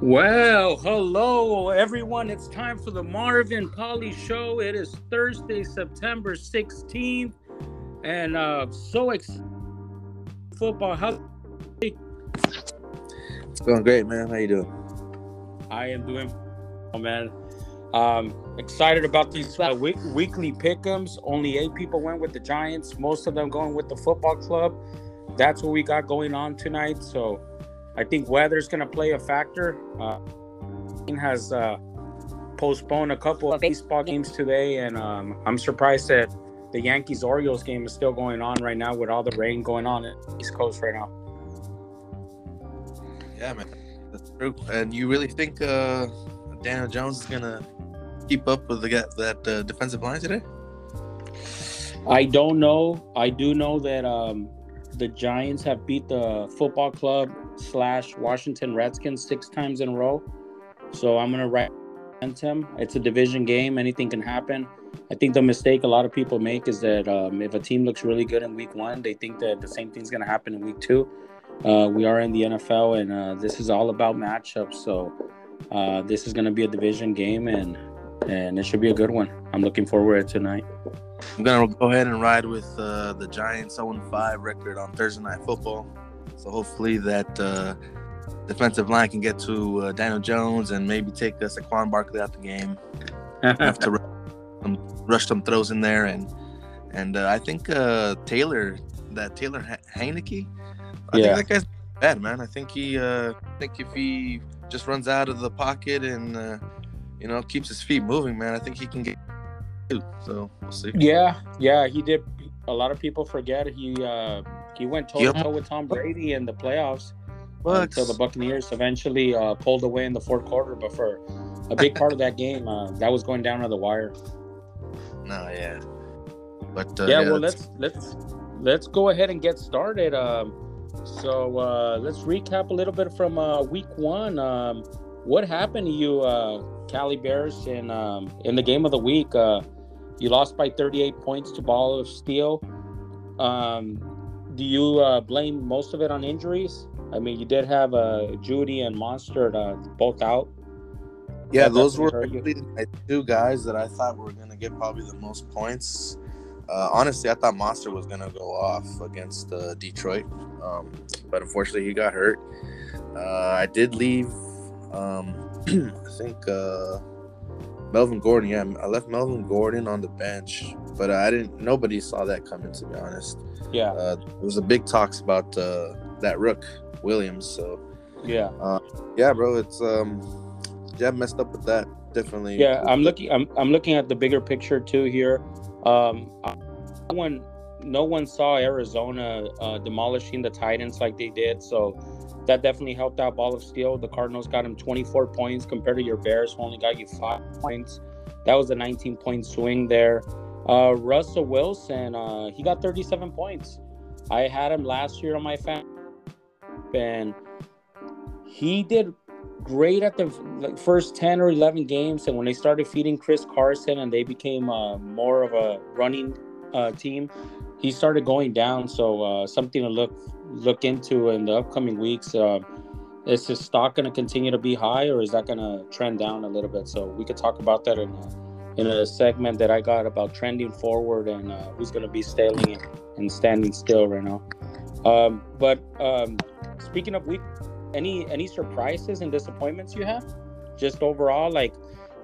Well, hello everyone. It's time for the Marv and Paulie Show. It is Thursday, September 16th, and uh so excited. Football. How It's going great, man. How you doing? I am doing, oh man. Um, excited about these uh, week- weekly pickums. Only eight people went with the Giants. Most of them going with the football club. That's what we got going on tonight. So, I think weather's going to play a factor. Uh, has uh, postponed a couple of baseball games today, and um, I'm surprised that the Yankees Orioles game is still going on right now with all the rain going on in the East Coast right now. Yeah, man. That's true. And you really think uh, Daniel Jones is gonna keep up with the that uh, defensive line today? I don't know. I do know that um, the Giants have beat the football club slash Washington Redskins six times in a row. So I'm gonna recommend him. It's a division game. Anything can happen. I think the mistake a lot of people make is that um, if a team looks really good in week one, they think that the same thing's gonna happen in week two. Uh, we are in the NFL, and uh, this is all about matchups. So uh, this is gonna be a division game, and and it should be a good one. I'm looking forward to tonight. I'm gonna go ahead and ride with uh, the Giants 0-5 record on Thursday Night Football. So hopefully that uh, defensive line can get to uh, Daniel Jones and maybe take uh, Saquon Barkley out of the game. Enough to rush some, throws in there, and and uh, I think uh, Taylor, that Taylor Heinicke, I Yeah. think that guy's bad, man. I think he, uh, I think if he just runs out of the pocket and uh, you know keeps his feet moving, man, I think he can get. Two. So we'll see. Yeah, yeah, he did. A lot of people forget he uh, he went toe to toe with Tom Brady in the playoffs Bucks. until the Buccaneers eventually uh, pulled away in the fourth quarter. But for a big part of that game, uh, that was going down to the wire. No, yeah. But uh, yeah, well, let's let's let's go ahead and get started. Um, so uh, let's recap a little bit from uh, week one. Um, what happened to you, uh, Cali Bears, in um, in the game of the week? Uh, you lost by 38 points to Ball of Steel. Um, do you uh, blame most of it on injuries? I mean, you did have uh, Jeudy and Mostert uh, both out. yeah, that those were two guys that I thought were gonna get probably the most points. Uh, honestly, I thought Mostert was gonna go off against uh, Detroit, um, but unfortunately he got hurt. Uh, I did leave. Um, I think uh, Melvin Gordon. Yeah, I left Melvin Gordon on the bench, but I didn't. Nobody saw that coming, to be honest. Yeah, Uh, there was a big talks about uh, that Rook Williams. So yeah. yeah, bro, it's um, yeah, messed up with that. Definitely. Yeah, I'm looking. I'm, I'm looking at the bigger picture too here. Um, no one, no one saw Arizona uh, demolishing the Titans like they did, so that definitely helped out. Ball of Steel. The Cardinals got him 24 points compared to your Bears, who only got you five points. That was a 19 point swing there. Uh, Russell Wilson, uh, he got 37 points. I had him last year on my fan, and he did great at the first 10 or 11 games and when they started feeding chris carson and they became uh, more of a running uh, team he started going down so uh, something to look look into in the upcoming weeks uh, is his stock going to continue to be high or is that going to trend down a little bit? So we could talk about that in a, in a segment that i got about trending forward and uh, who's going to be staying and, and standing still right now. Um, but um, speaking of week any any surprises and disappointments you have? Just overall like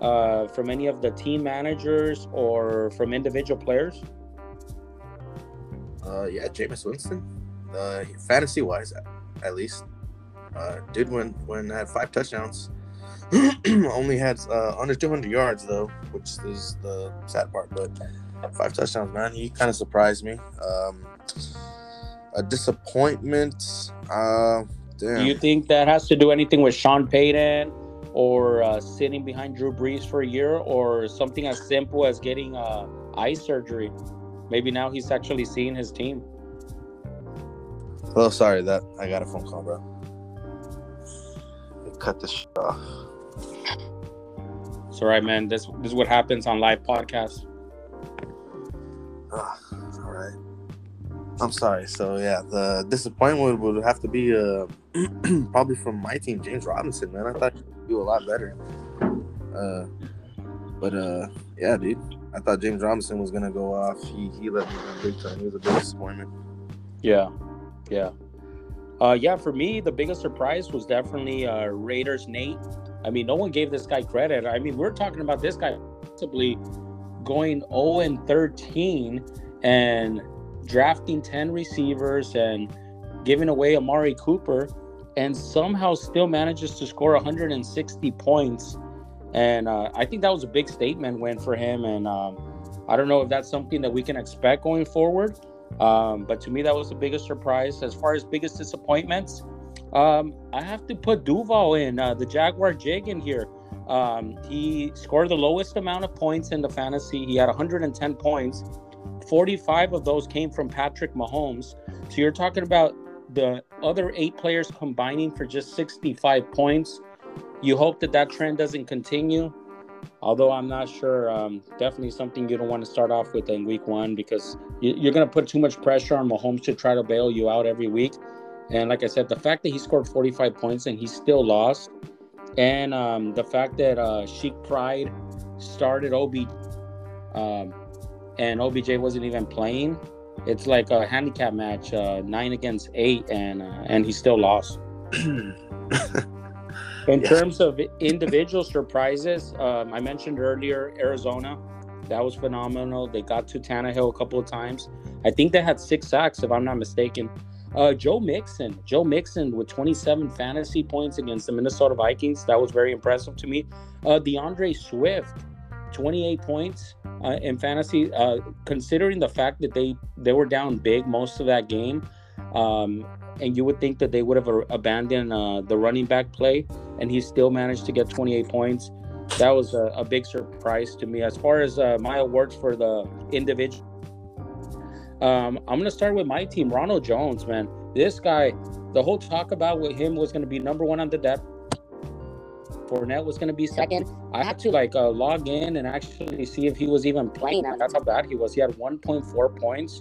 uh from any of the team managers or from individual players? Uh, yeah, Jameis Winston. Uh, fantasy wise, at least, uh, did win when had five touchdowns. Only had uh, under 200 yards though, which is the sad part. But five touchdowns, man. He kind of surprised me. Um, a disappointment. Uh, damn. do you think that has to do anything with sean payton or uh, sitting behind drew brees for a year or something as simple as getting uh, eye surgery maybe now he's actually seeing his team oh, sorry that I got a phone call, bro. Cut this shit off. it's all right man this, this is what happens on live podcasts Ah, all right. I'm sorry. So yeah, the disappointment would have to be uh, probably from my team, James Robinson, man. I thought he'd do a lot better. Uh, but uh, yeah, dude. I thought James Robinson was gonna go off. He he let me down big time. He was a big disappointment. Yeah, yeah, uh, yeah. For me, the biggest surprise was definitely uh, Raiders Nate. I mean, no one gave this guy credit. I mean, we're talking about this guy possibly going 0 and 13 and drafting 10 receivers and giving away Amari Cooper and somehow still manages to score 160 points. And uh, I think that was a big statement win for him. And um, I don't know if that's something that we can expect going forward. Um, but to me, that was the biggest surprise. As far as biggest disappointments, um, I have to put Duval in, uh, the Jaguar Jig in here. Um, he scored the lowest amount of points in the fantasy. He had 110 points. 45 of those came from Patrick Mahomes. So you're talking about the other eight players combining for just 65 points. You hope that that trend doesn't continue. Although I'm not sure, um, definitely something you don't want to start off with in week one because you, are going to put too much pressure on Mahomes to try to bail you out every week. And like I said, the fact that he scored 45 points and he still lost, and um, the fact that uh, Sheik Pride started OB, um, and OBJ wasn't even playing, it's like a handicap match, uh, nine against eight, and uh, and he still lost. In yeah. terms of individual surprises, um, I mentioned earlier Arizona. That was phenomenal. They got to Tannehill a couple of times. I think they had six sacks, if I'm not mistaken. Uh, Joe Mixon, Joe Mixon with 27 fantasy points against the Minnesota Vikings. That was very impressive to me. Uh, D'Andre Swift, 28 points uh, in fantasy. Uh, considering the fact that they they were down big most of that game, um, and you would think that they would have abandoned uh, the running back play, and he still managed to get 28 points. That was a, a big surprise to me. As far as uh, my awards for the individual, um, I'm gonna start with my team, Ronald Jones. Man, this guy, the whole talk about with him was gonna be number one on the depth. Fournette was going to be second. I had to like uh, log in and actually see if he was even playing. That's how bad he was. He had 1.4 points.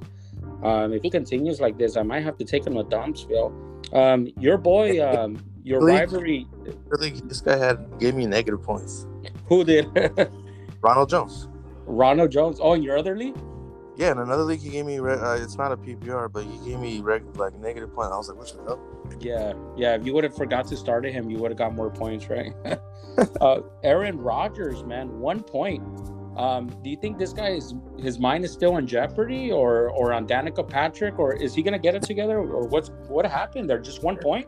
Um, if he continues like this, I might have to take him to Dumpsville. Um, your boy, um, your really, rivalry. Really, this guy had gave me negative points. Who did? Ronald Jones. Ronald Jones. Oh, in your other league? Yeah, in another league, he gave me. Uh, it's not a PPR, but he gave me reg- like negative points. I was like, what the hell? Yeah, yeah. If you would have forgot to start him, you would have got more points, right? uh, Aaron Rodgers, man, one point. Um, do you think this guy is his mind is still in jeopardy, or or on Danica Patrick, or is he gonna get it together, or what's what happened there? Just one point?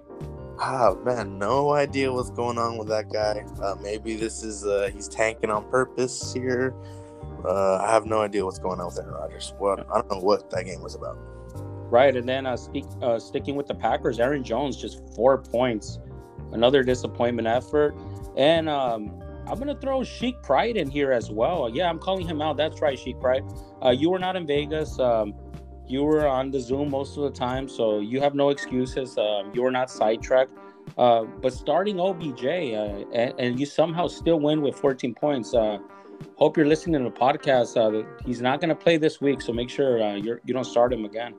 Ah man, no idea what's going on with that guy. Uh, maybe this is uh, he's tanking on purpose here. Uh, I have no idea what's going on with Aaron Rodgers. Well, I don't know what that game was about. Right, and then uh, stick, uh, sticking with the Packers, Aaron Jones just four points, another disappointment effort, and um, I'm gonna throw Sheik Pride in here as well. Yeah, I'm calling him out. That's right, Sheik Pride. Uh, you were not in Vegas. Um, you were on the Zoom most of the time, so you have no excuses. Um, you were not sidetracked. Uh, but starting OBJ, uh, and, and, you somehow still win with 14 points. Uh, hope you're listening to the podcast. Uh, he's not to play this week, so make sure uh, you're, you don't start him again.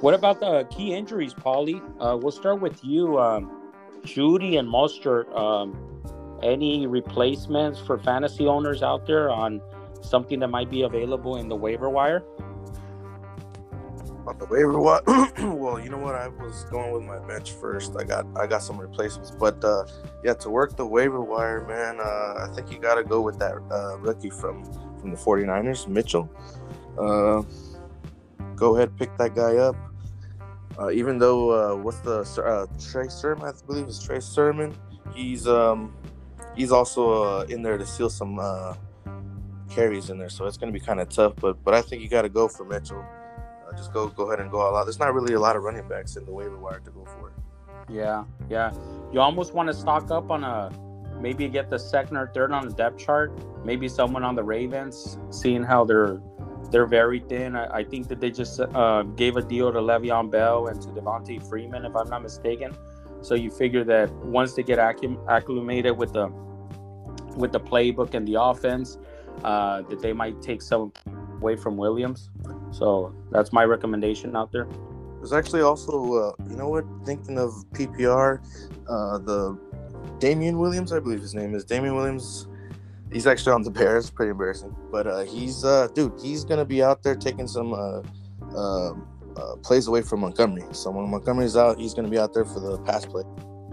What about the key injuries, Paulie? Uh, we'll start with you, um, Jeudy and Mostert. Um, any replacements for fantasy owners out there on something that might be available in the waiver wire? On the waiver wire, well, you know what? I was going with my bench first. I got I got some replacements, but uh, yeah, to work the waiver wire, man, uh, I think you got to go with that uh, rookie from from the 49ers, Mitchell. Uh, go ahead, pick that guy up. Uh, even though uh, what's the uh, Trey Sermon? I believe it's Trey Sermon. He's um he's also uh, in there to seal some uh, carries in there, so it's going to be kind of tough. But but I think you got to go for Mitchell. Uh, just go go ahead and go all out. There's not really a lot of running backs in the waiver wire to go for. Yeah, yeah. You almost want to stock up on a maybe get the second or third on the depth chart. Maybe someone on the Ravens, seeing how they're they're very thin. I, I think that they just uh, gave a deal to Le'Veon Bell and to Devonta Freeman, if I'm not mistaken. So you figure that once they get acclimated with the with the playbook and the offense, uh, that they might take some away from Williams. So that's my recommendation out there. There's actually also, uh, you know what? Thinking of PPR, uh, the Damien Williams, I believe his name is Damien Williams. He's actually on the Bears. Pretty embarrassing, but uh, he's uh, dude. He's gonna be out there taking some uh, uh, uh, plays away from Montgomery. So when Montgomery's out, he's gonna be out there for the pass play.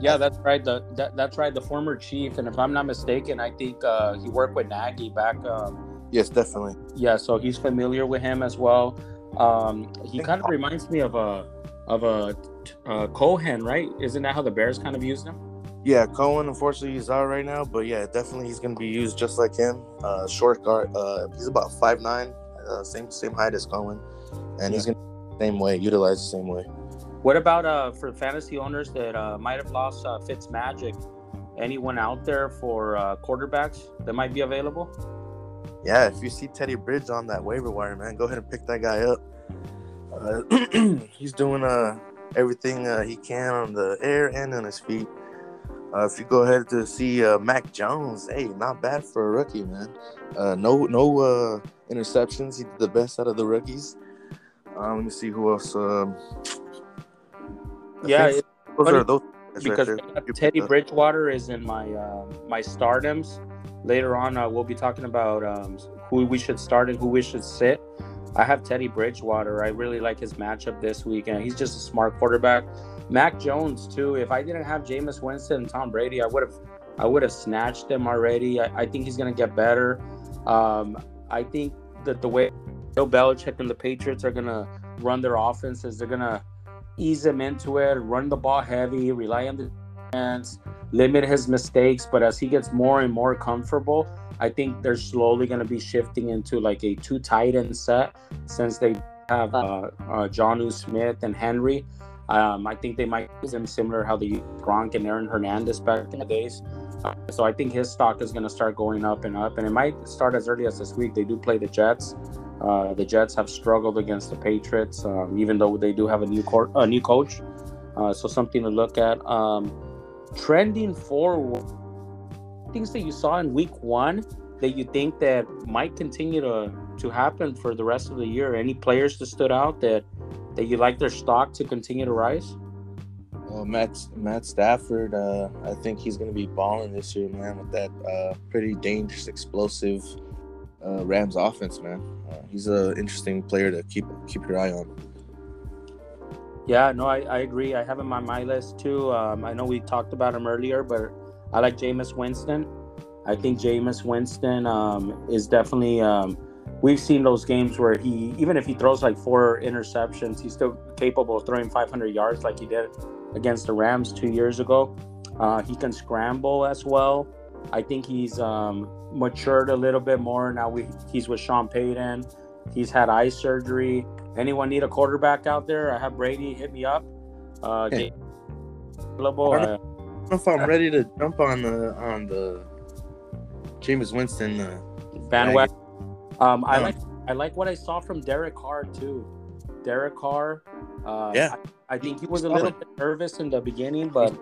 Yeah, that's right. The that, that's right. The former chief, and if I'm not mistaken, I think uh, he worked with Nagy back. Um, yes, definitely. Yeah, so he's familiar with him as well. Um, he kind of reminds me of a of a uh, Cohen, right? Isn't that how the Bears kind of used him? Yeah, Cohen. Unfortunately, he's out right now, but yeah, definitely he's going to be used just like him. Uh, short guard. Uh, he's about five nine, uh, same same height as Cohen, and yeah. he's going to same way, utilized the same way. What about uh, for fantasy owners that uh, might have lost uh, Fitz Magic? Anyone out there for uh, quarterbacks that might be available? Yeah, if you see Teddy Bridge on that waiver wire, man, go ahead and pick that guy up. Uh, he's doing uh, everything uh, he can on the air and on his feet. Uh, if you go ahead to see uh, Mac Jones, hey, not bad for a rookie, man. Uh, no, no uh, interceptions. He did the best out of the rookies. Um, let me see who else. Um, yeah, those are those because right Teddy Bridgewater is in my uh, my stardoms. Later on, uh, we'll be talking about um, who we should start and who we should sit. I have Teddy Bridgewater. I really like his matchup this week, and he's just a smart quarterback. Mac Jones too. If I didn't have Jameis Winston and Tom Brady, I would have I would have snatched him already. I, I think he's gonna get better. Um, I think that the way Bill Belichick and the Patriots are gonna run their offenses, they're gonna ease him into it, run the ball heavy, rely on the defense, limit his mistakes. But as he gets more and more comfortable, I think they're slowly to be shifting into like a two tight end set since they have uh, uh, Jonnu Smith and Henry. Um, I think they might use him similar how they used Gronk and Aaron Hernandez back in the days. Uh, so I think his stock is going to start going up and up, and it might start as early as this week. They do play the Jets. Uh, the Jets have struggled against the Patriots, um, even though they do have a new court, a new coach. Uh, so something to look at. Um, trending forward, things that you saw in Week One that you think that might continue to to happen for the rest of the year. Any players that stood out that that you like their stock to continue to rise? Uh, Matt Matt Stafford, uh, I think he's going to be balling this year, man, with that uh, pretty dangerous, explosive uh, Rams offense, man. Uh, he's an interesting player to keep keep your eye on. Yeah, no, I, I agree. I have him on my list too. Um, I know we talked about him earlier, but I like Jameis Winston. I think Jameis Winston um, is definitely. Um, we've seen those games where he, even if he throws like four interceptions, he's still capable of throwing 500 yards like he did against the Rams two years ago. Uh, he can scramble as well. I think he's um, matured a little bit more now. We he's with Sean Payton. He's had eye surgery. Anyone need a quarterback out there? I have Brady. Hit me up. Uh, hey. I don't know if I'm ready to jump on the on the Jameis Winston uh, bandwagon. Um, I like I like what I saw from Derek Carr too. Derek Carr. Uh, yeah, I, I think he was a little bit nervous in the beginning, but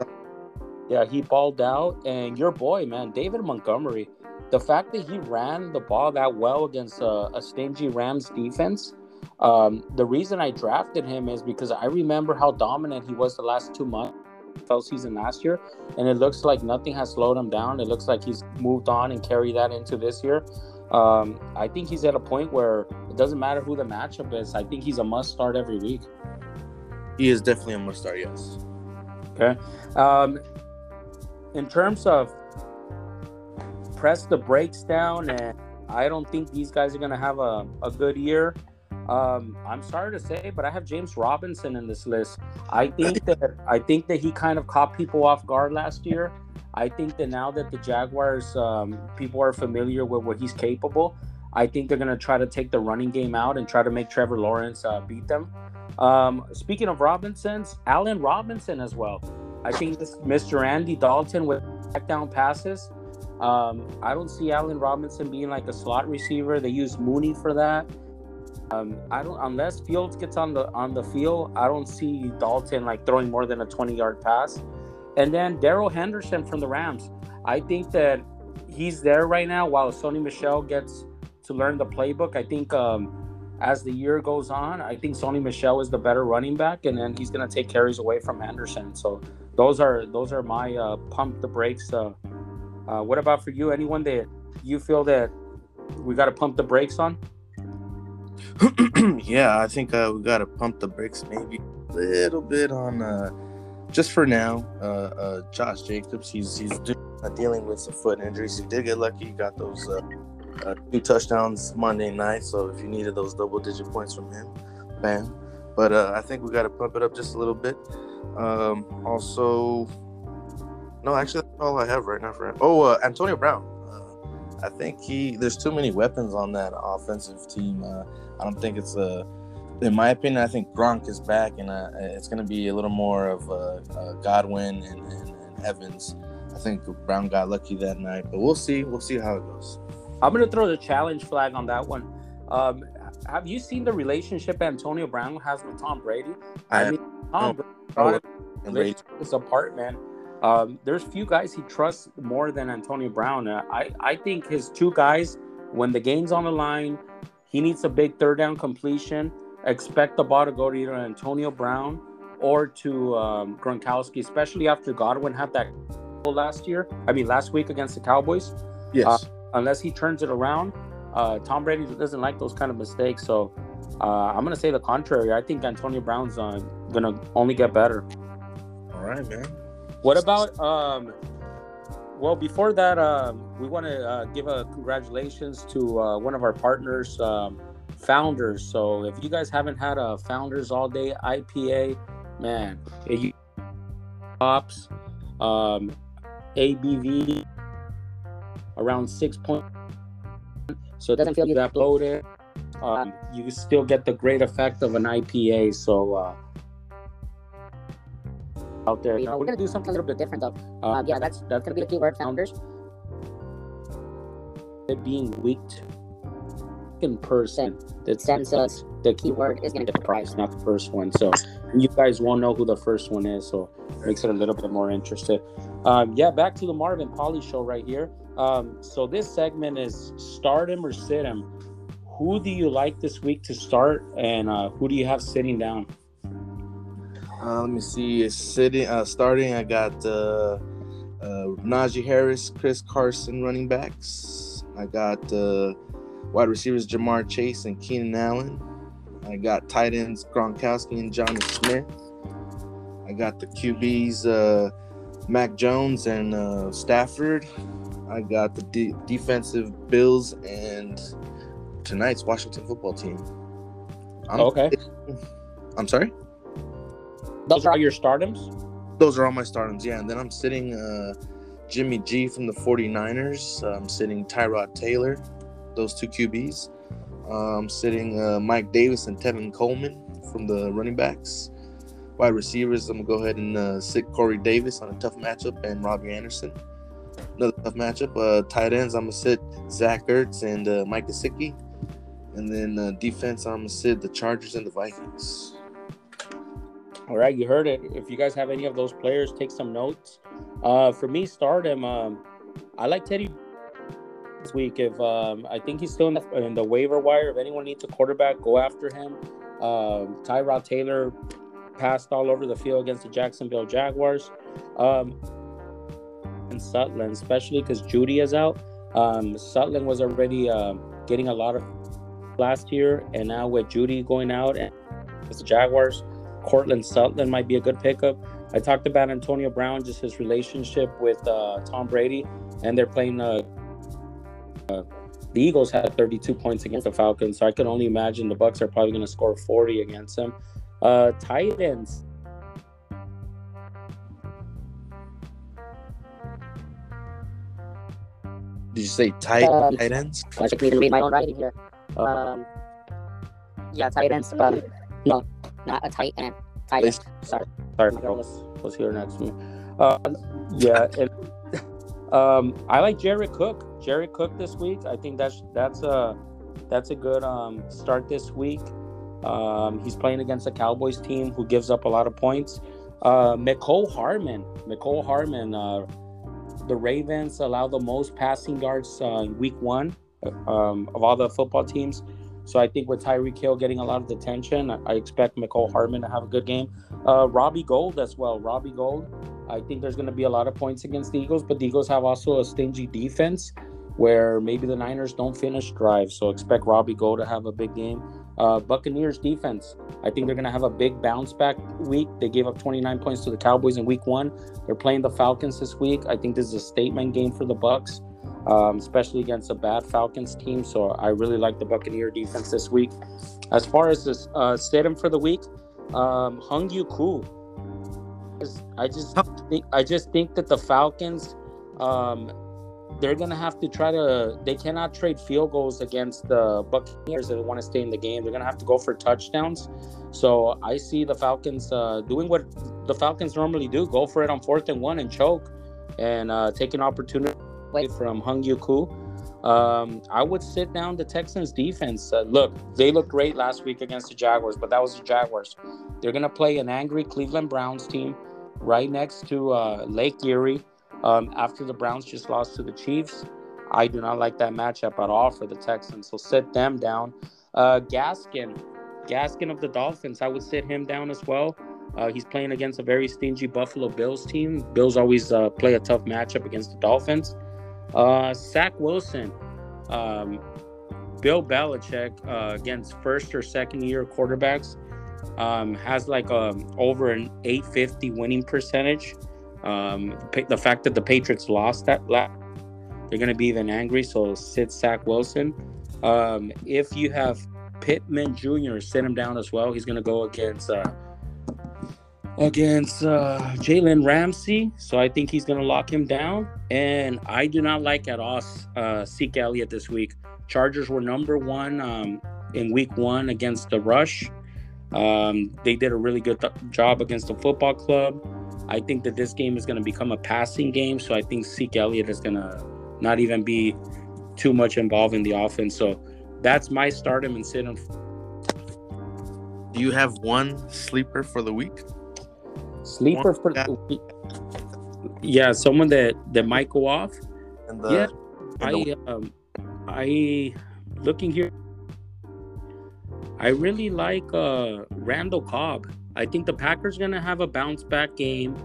yeah, he balled out. And your boy, man, David Montgomery, the fact that he ran the ball that well against a, a stingy Rams defense. Um, the reason I drafted him is because I remember how dominant he was the last two months fell season last year, and it looks like nothing has slowed him down. It looks like he's moved on and carried that into this year. Um, I think he's at a point where it doesn't matter who the matchup is. I think he's a must start every week. He is definitely a must start. Yes. Okay. Um, in terms of press the brakes down, and I don't think these guys are going to have a, a good year. Um, I'm sorry to say, but I have James Robinson in this list. I think that I think that he kind of caught people off guard last year. I think that now that the Jaguars um, people are familiar with what he's capable, I think they're going to try to take the running game out and try to make Trevor Lawrence uh, beat them. Um, speaking of Robinsons, Allen Robinson as well. I think this Mr. Andy Dalton with down passes. Um, I don't see Allen Robinson being like a slot receiver. They use Mooney for that. Um, I don't unless Fields gets on the on the field. I don't see Dalton like throwing more than a 20 yard pass. And then Darrell Henderson from the Rams. I think that he's there right now while Sony Michel gets to learn the playbook. I think um, as the year goes on, I think Sony Michel is the better running back, and then he's going to take carries away from Henderson. So those are those are my uh, pump the brakes. Uh, uh, what about for you? Anyone that you feel that we got to pump the brakes on? yeah, I think uh, we got to pump the brakes maybe a little bit on uh, just for now. Uh, Josh Jacobs, he's he's dealing with some foot injuries. He did get lucky. He got those two touchdowns Monday night. So if you needed those double digit points from him, bam. But uh, I think we got to pump it up just a little bit. Um, also, no, actually, that's all I have right now for him. Oh, uh, Antonio Brown. Uh, I think he there's too many weapons on that offensive team. Uh, I don't think it's a. In my opinion, I think Gronk is back, and uh, it's going to be a little more of uh, Godwin and, and, and Evans. I think Brown got lucky that night, but we'll see. We'll see how it goes. I'm gonna throw the challenge flag on that one. Um, have you seen the relationship Antonio Brown has with Tom Brady? I, I mean, Tom Brady is apart, man. Um, there's few guys he trusts more than Antonio Brown. Uh, I I think his two guys, when the game's on the line, he needs a big third down completion. Expect the ball to go to either Antonio Brown or to um, Gronkowski, especially after Godwin had that last year. I mean, last week against the Cowboys. Yes. Uh, unless he turns it around, uh, Tom Brady doesn't like those kind of mistakes. So uh, I'm gonna say the contrary. I think Antonio Brown's uh, gonna only get better. All right, man. What about um? Well, before that, um, we want to uh, give a congratulations to uh, one of our partners, um, Founders. So if you guys haven't had a Founders All Day IPA, man, it, hops, um, ABV around six point, so it doesn't feel that bloated. Um, you still get the great effect of an IPA. So uh, out there, you know, we're gonna do something a little bit different though. Uh, yeah, that's that's gonna be the keyword founders. It being weak in person, the sense of the keyword is gonna get the price, not the first one. So you guys won't know who the first one is, so makes it a little bit more interesting. Um, yeah, back to the Marv and Paulie show right here. Um, so this segment is start him or sit him. Who do you like this week to start, and uh, who do you have sitting down? Uh, let me see. Sitting, uh, starting, I got uh, uh, Najee Harris, Chris Carson, running backs. I got uh, wide receivers Ja'Marr Chase and Keenan Allen. I got tight ends Gronkowski and Jonnu Smith. I got the QBs uh, Mac Jones and uh, Stafford. I got the de- defensive Bills and tonight's Washington football team. I'm, okay. I'm sorry. Those are all your stardoms. Those are all my stardoms. Yeah, and then I'm sitting uh, Jimmy G from the 49ers. I'm sitting Tyrod Taylor. Those two QBs. I'm sitting uh, Mike Davis and Tevin Coleman from the running backs. Wide receivers, I'm gonna go ahead and uh, sit Corey Davis on a tough matchup and Robby Anderson another tough matchup. Uh, tight ends, I'm gonna sit Zach Ertz and uh, Mike Gesicki, and then uh, defense, I'm gonna sit the Chargers and the Vikings. All right, you heard it. If you guys have any of those players, take some notes. Uh, for me, stardom. Um, I like Teddy this week. If um, I think he's still in the, in the, waiver wire. If anyone needs a quarterback, go after him. Um, Tyrod Taylor passed all over the field against the Jacksonville Jaguars. Um, and Sutton, especially because Jeudy is out. Um, Sutton was already uh, getting a lot of last year, and now with Jeudy going out and the Jaguars, Courtland Sutton might be a good pickup. I talked about Antonio Brown, just his relationship with uh, Tom Brady, and they're playing. Uh, uh, the Eagles had 32 points against the Falcons, so I can only imagine the Bucks are probably going to score 40 against them. Uh, tight ends. Did you say tight, um, tight ends? I should even read my own writing here. Um, yeah, tight ends. Um, no, not a tight end. Tight end. Sorry. Sorry, let's, let's hear next one. Uh, yeah, and, um, I like Jared Cook. Jared Cook this week. I think that's that's a that's a good um, start this week. Um, he's playing against a Cowboys team who gives up a lot of points. Uh, Mecole Hardman. Mecole Hardman. Uh, the Ravens allow the most passing yards uh, in week one um, of all the football teams. So I think with Tyreek Hill getting a lot of attention, I expect Mecole Hardman to have a good game. Uh, Robbie Gould as well. Robbie Gould, I think there's going to be a lot of points against the Eagles, but the Eagles have also a stingy defense where maybe the Niners don't finish drives. So expect Robbie Gould to have a big game. Uh, Buccaneers defense. I think they're going to have a big bounce back week. They gave up 29 points to the Cowboys in week one. They're playing the Falcons this week. I think this is a statement game for the Bucks um, especially against a bad Falcons team. So I really like the Buccaneer defense this week. As far as this uh, sit for the week, um, Younghoe Koo. I just think I just think that the Falcons, um, they're gonna have to try to. They cannot trade field goals against the Buccaneers that want to stay in the game. They're gonna have to go for touchdowns. So I see the Falcons uh, doing what the Falcons normally do: go for it on fourth and one and choke, and uh, take an opportunity away from Younghoe Koo. Um, I would sit down the Texans defense. Uh, look, they looked great last week against the Jaguars, but that was the Jaguars. They're going to play an angry Cleveland Browns team right next to uh, Lake Erie um, after the Browns just lost to the Chiefs. I do not like that matchup at all for the Texans, so sit them down. Uh, Gaskin, Gaskin of the Dolphins, I would sit him down as well. Uh, he's playing against a very stingy Buffalo Bills team. Bills always uh, play a tough matchup against the Dolphins. Uh, Zach Wilson, um, Bill Belichick uh, against first or second year quarterbacks um, has like a, um, over an 850 winning percentage. Um, the fact that the Patriots lost that last, they're going to be even angry. So sit Zach Wilson. Um, if you have Pittman Jr., sit him down as well. He's going to go against uh, against uh, Jalen Ramsey. So I think he's going to lock him down. And I do not like at all uh, Elliott this week. Chargers were number one um, in week one against the Rush. Um, they did a really good th- job against the football club. I think that this game is going to become a passing game. So I think Zeke Elliott is going to not even be too much involved in the offense. So that's my start him and sit him. Do you have one sleeper for the week? Sleeper for guy. the week? yeah, someone that that might go off. The, yeah, I um, I looking here. I really like uh, Randall Cobb. I think the Packers gonna have a bounce back game.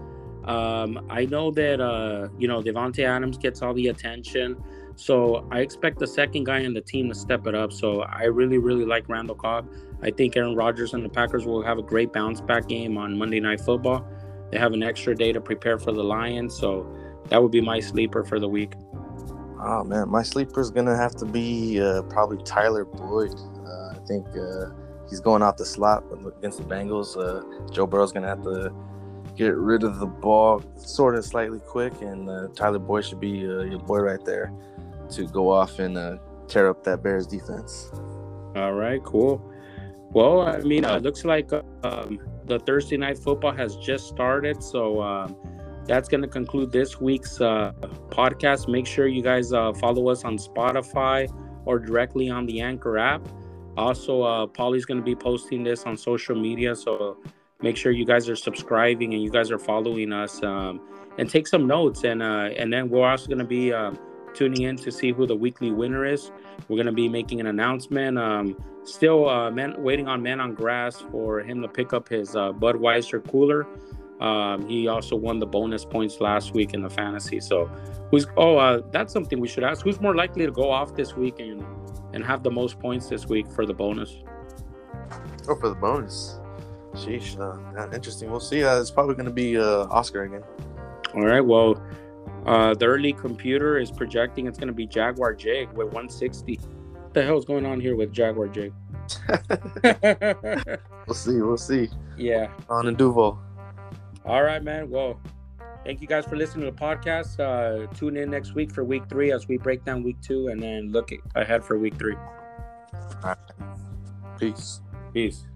Um, I know that uh, you know Davante Adams gets all the attention, so I expect the second guy in the team to step it up. So I really, really like Randall Cobb. I think Aaron Rodgers and the Packers will have a great bounce back game on Monday Night Football. They have an extra day to prepare for the Lions, so that would be my sleeper for the week. Oh man, my sleeper is gonna have to be uh, probably Tyler Boyd. Uh, I think uh, he's going out the slot against the Bengals. Uh, Joe Burrow's gonna have to get rid of the ball sort of slightly quick, and uh, Tyler Boyd should be uh, your boy right there to go off and tear up that Bears defense. All right, cool. Well, I mean, it looks like um, the Thursday night football has just started. So um, that's going to conclude this week's uh, podcast. Make sure you guys uh, follow us on Spotify or directly on the Anchor app. Also, uh, Paulie's going to be posting this on social media. So make sure you guys are subscribing and you guys are following us um, and take some notes. And, uh, and then we're also going to be uh, tuning in to see who the weekly winner is. We're going to be making an announcement. Um, still uh, man, waiting on Man on Grass for him to pick up his uh, Budweiser cooler. Um, he also won the bonus points last week in the fantasy. So, who's oh, uh, that's something we should ask. Who's more likely to go off this week and have the most points this week for the bonus? Oh, for the bonus. Sheesh, uh, interesting. We'll see. Uh, it's probably going to be uh, Oscar again. All right. Well, uh, the early computer is projecting it's going to be Jaguar Jake with 160 What the hell is going on here with Jaguar Jake? we'll see. We'll see. Yeah. On and Duval. All right, man. Well, thank you guys for listening to the podcast. Uh, tune in next week for week three as we break down week two and then look ahead for week three. Right. Peace. Peace.